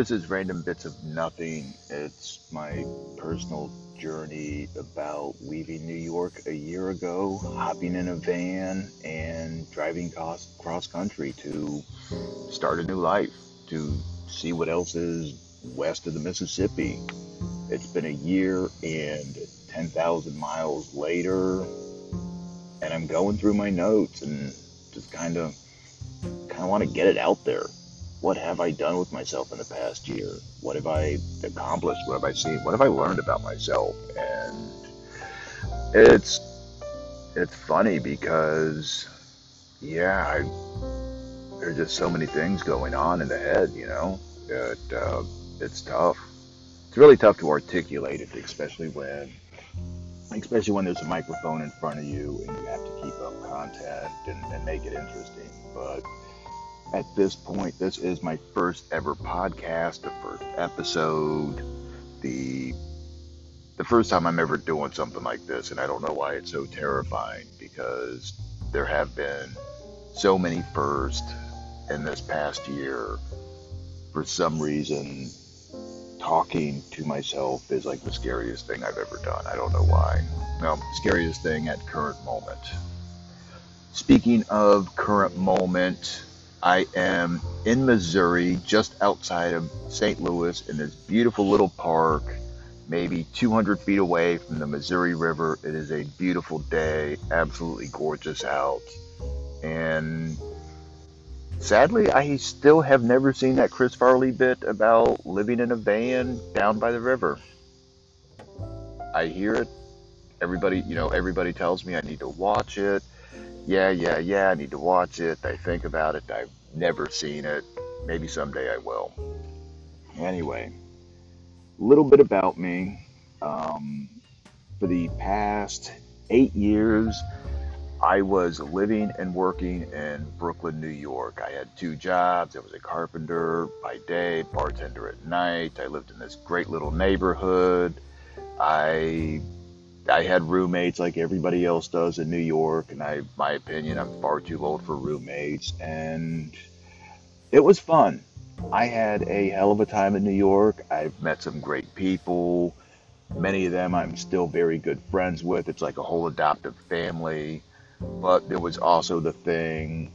This is Random Bits of Nothing. It's my personal journey about leaving New York a year ago, hopping in a van, and driving cross, cross country to start a new life, to see what else is west of the Mississippi. It's been a year and 10,000 miles later, and I'm going through my notes and just kind of kind of want to get it out there what have I done with myself in the past year? What have I accomplished? What have I seen? What have I learned about myself? And it's it's funny because yeah, I, there's just so many things going on in the head, you know. It uh, it's tough. It's really tough to articulate it, especially when especially when there's a microphone in front of you and you have to keep up content and, and make it interesting. But at this point, this is my first ever podcast, the first episode, the the first time I'm ever doing something like this, and I don't know why it's so terrifying because there have been so many firsts in this past year. For some reason, talking to myself is like the scariest thing I've ever done. I don't know why. No, scariest thing at current moment. Speaking of current moment, I am in Missouri, just outside of St. Louis, in this beautiful little park, maybe 200 feet away from the Missouri River. It is a beautiful day, absolutely gorgeous out. And sadly, I still have never seen that Chris Farley bit about living in a van down by the river. I hear it. Everybody, you know, everybody tells me I need to watch it yeah, yeah, yeah, I need to watch it. I think about it. I've never seen it. Maybe someday I will. Anyway, a little bit about me. Um, for the past eight years, I was living and working in Brooklyn, New York. I had two jobs. I was a carpenter by day, bartender at night. I lived in this great little neighborhood. I I had roommates like everybody else does in New York, and I, my opinion, I'm far too old for roommates, and it was fun. I had a hell of a time in New York. I've met some great people. Many of them I'm still very good friends with. It's like a whole adoptive family. But there was also the thing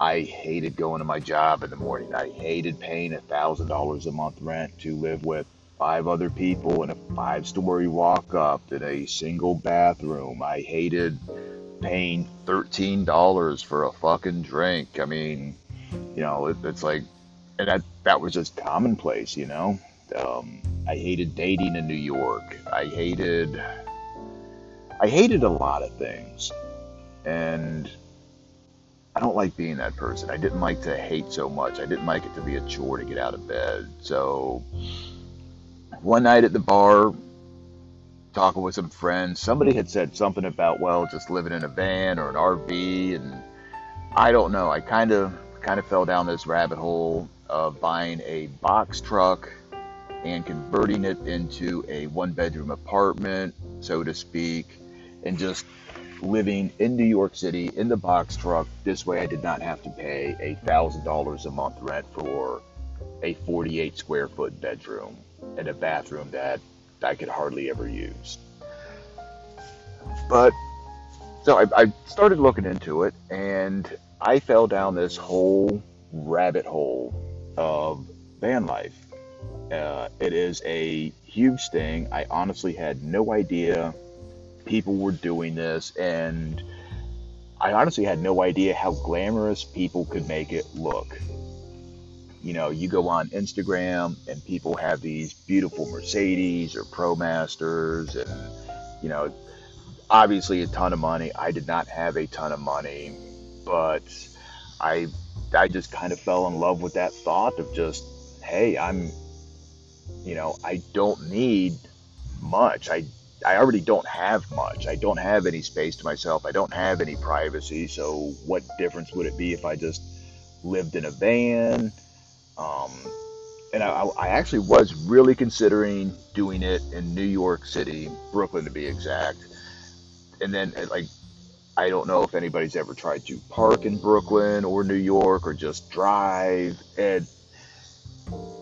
I hated going to my job in the morning. I hated paying a thousand dollars a month rent to live with five other people in a five story walk up in a single bathroom. I hated paying $13 for a fucking drink. I mean, you know, it, it's like, and that, that was just commonplace, you know? Um, I hated dating in New York. I hated, I hated a lot of things. And I don't like being that person. I didn't like to hate so much. I didn't like it to be a chore to get out of bed. So, one night at the bar, talking with some friends, somebody had said something about, well, just living in a van or an RV, and I don't know. I kind of kind of fell down this rabbit hole of buying a box truck and converting it into a one bedroom apartment, so to speak, and just living in New York City in the box truck. This way, I did not have to pay a thousand dollars a month rent for a 48 square foot bedroom and a bathroom that I could hardly ever use. But so I, I started looking into it, and I fell down this whole rabbit hole of van life. Uh, it is a huge thing. I honestly had no idea people were doing this, and I honestly had no idea how glamorous people could make it look you know, you go on Instagram and people have these beautiful Mercedes or ProMasters and, you know, obviously a ton of money. I did not have a ton of money, but I, I just kind of fell in love with that thought of just, hey, I'm, you know, I don't need much. I, I already don't have much. I don't have any space to myself. I don't have any privacy. So what difference would it be if I just lived in a van? Um, and I, I, actually was really considering doing it in New York City, Brooklyn to be exact. And then, like, I don't know if anybody's ever tried to park in Brooklyn or New York or just drive. And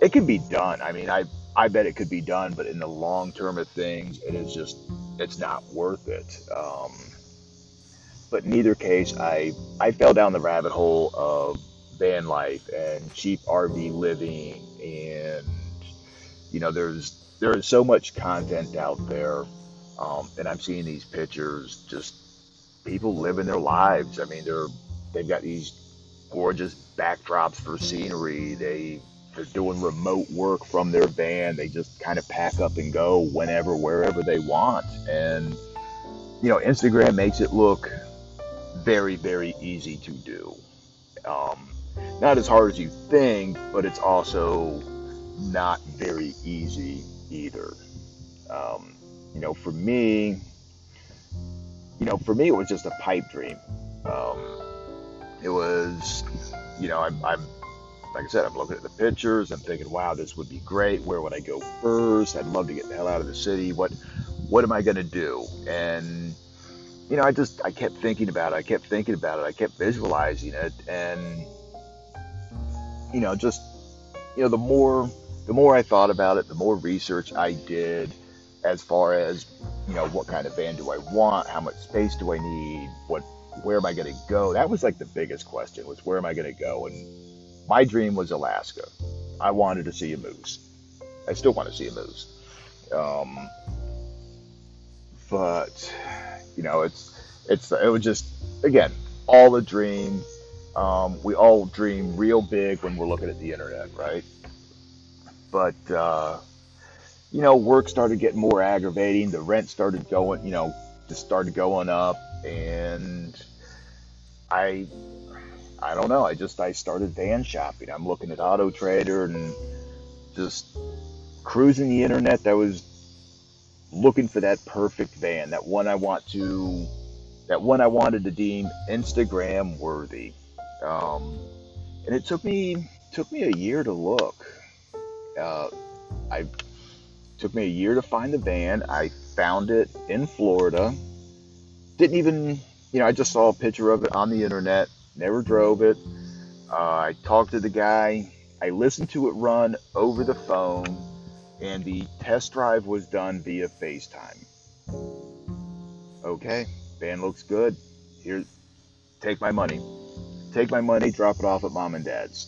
it can be done. I mean, I I bet it could be done, but in the long term of things, it is just it's not worth it. Um, but in either case, I I fell down the rabbit hole of van life and cheap RV living, and you know, there's there is so much content out there, um, and I'm seeing these pictures, just people living their lives. I mean, they're they've got these gorgeous backdrops for scenery. They they're doing remote work from their van. They just kind of pack up and go whenever, wherever they want. And, you know, Instagram makes it look very, very easy to do. Um, not as hard as you think, but it's also not very easy either. Um, you know, for me, you know, for me, it was just a pipe dream. Um, it was, you know, I'm, I'm like I said, I'm looking at the pictures. I'm thinking, wow, this would be great. Where would I go first? I'd love to get the hell out of the city. What, what am I to do? And, you know, I just, I kept thinking about it. I kept thinking about it. I kept visualizing it. And, you know, just, you know, the more, the more I thought about it, the more research I did as far as, you know, what kind of van do I want? How much space do I need? What, where am I going to go? That was like the biggest question was where am I going to go? And my dream was Alaska. I wanted to see a moose. I still want to see a moose. Um, but you know, it's it's it was just again all a dream. Um, we all dream real big when we're looking at the internet, right? But uh, you know, work started getting more aggravating. The rent started going, you know, just started going up, and I I don't know. I just I started van shopping. I'm looking at Auto Trader and just cruising the internet. That was looking for that perfect van, that one I want to, that one I wanted to deem Instagram worthy. Um, and it took me took me a year to look. Uh, I took me a year to find the van. I found it in Florida. Didn't even, you know, I just saw a picture of it on the internet never drove it. Uh, I talked to the guy. I listened to it run over the phone, and the test drive was done via FaceTime. Okay, van looks good. Here, take my money. Take my money, drop it off at mom and dad's.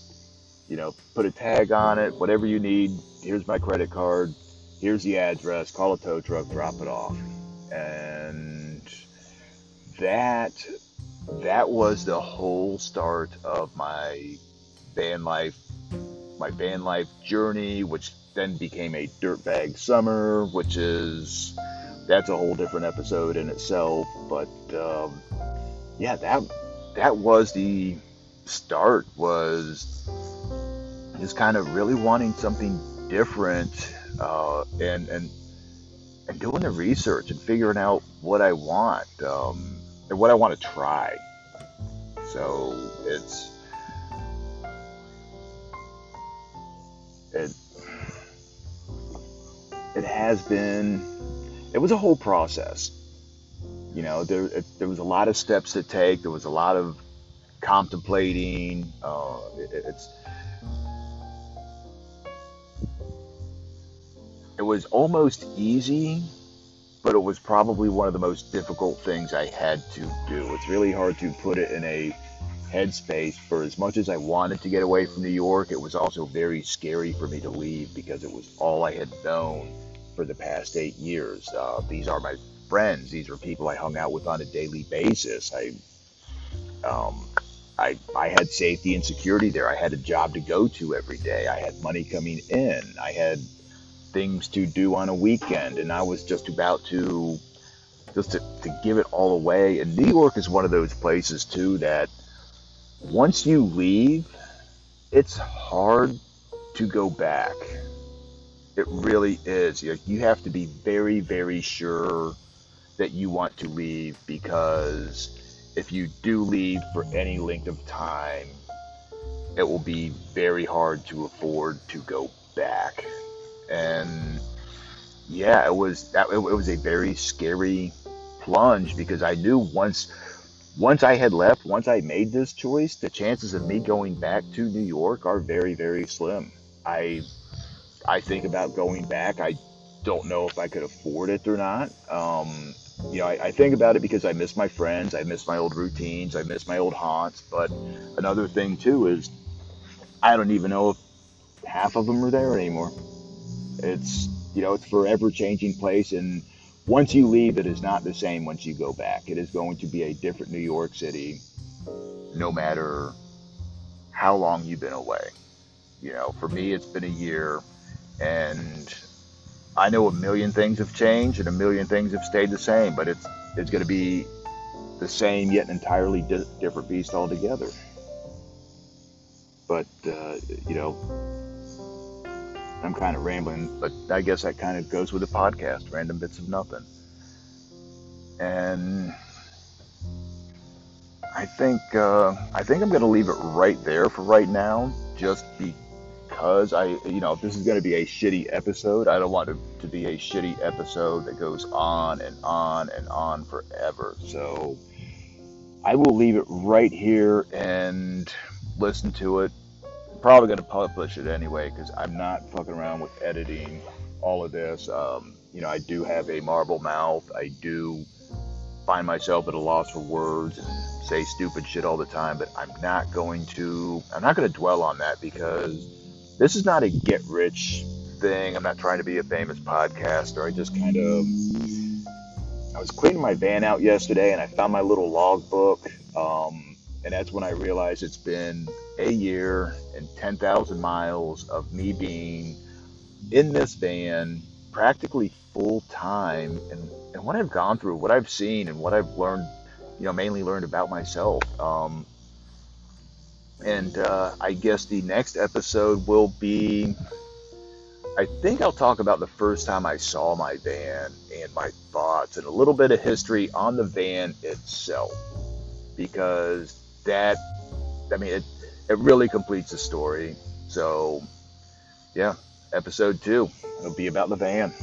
You know, put a tag on it, whatever you need. Here's my credit card. Here's the address. Call a tow truck, drop it off. And that that was the whole start of my van life, my van life journey, which then became a dirtbag summer, which is that's a whole different episode in itself. But um, yeah, that that was the start. Was just kind of really wanting something different, uh, and and and doing the research and figuring out what I want. Um, and what I want to try. So it's it it has been it was a whole process. You know, there it, there was a lot of steps to take. There was a lot of contemplating. Uh, it, it's it was almost easy but it was probably one of the most difficult things I had to do. It's really hard to put it in a headspace for as much as I wanted to get away from New York, it was also very scary for me to leave because it was all I had known for the past eight years. Uh, these are my friends. These were people I hung out with on a daily basis. I, um, I, I had safety and security there. I had a job to go to every day. I had money coming in. I had things to do on a weekend, and I was just about to just to, to give it all away. And New York is one of those places too that once you leave, it's hard to go back. It really is. You, you have to be very, very sure that you want to leave because if you do leave for any length of time, it will be very hard to afford to go back and yeah, it was that it, was a very scary plunge because I knew once once I had left, once I made this choice, the chances of me going back to New York are very very slim. I I think about going back. I don't know if I could afford it or not. Um, you know, I, I, think about it because I miss my friends, I miss my old routines, I miss my old haunts. But another thing too is I don't even know if half of them are there anymore. It's you know, it's forever changing place, and once you leave, it is not the same once you go back. It is going to be a different New York City, no matter how long you've been away. You know, for me, it's been a year, and I know a million things have changed and a million things have stayed the same, but it's it's going to be the same yet an entirely di- different beast altogether. But uh, you know, I'm kind of rambling, but I guess that kind of goes with the podcast, random bits of nothing. And I think uh, I think I'm going to leave it right there for right now, just be because I, you know, this is going to be a shitty episode, I don't want it to be a shitty episode that goes on and on and on forever. So I will leave it right here and listen to it. Probably going to publish it anyway because I'm not fucking around with editing all of this. Um, you know, I do have a marble mouth. I do find myself at a loss for words and say stupid shit all the time, but I'm not going to, I'm not going to dwell on that because this is not a get rich thing. I'm not trying to be a famous podcaster. I just kind of I was cleaning my van out yesterday and I found my little logbook. Um, and that's when I realized it's been a year and 10,000 miles of me being in this van practically full time. And, and what I've gone through, what I've seen, and what I've learned, you know, mainly learned about myself. Um, and uh, I guess the next episode will be. I think I'll talk about the first time I saw my van and my thoughts and a little bit of history on the van itself. Because that, I mean, it, it really completes the story. So, yeah, episode two, it'll be about the van.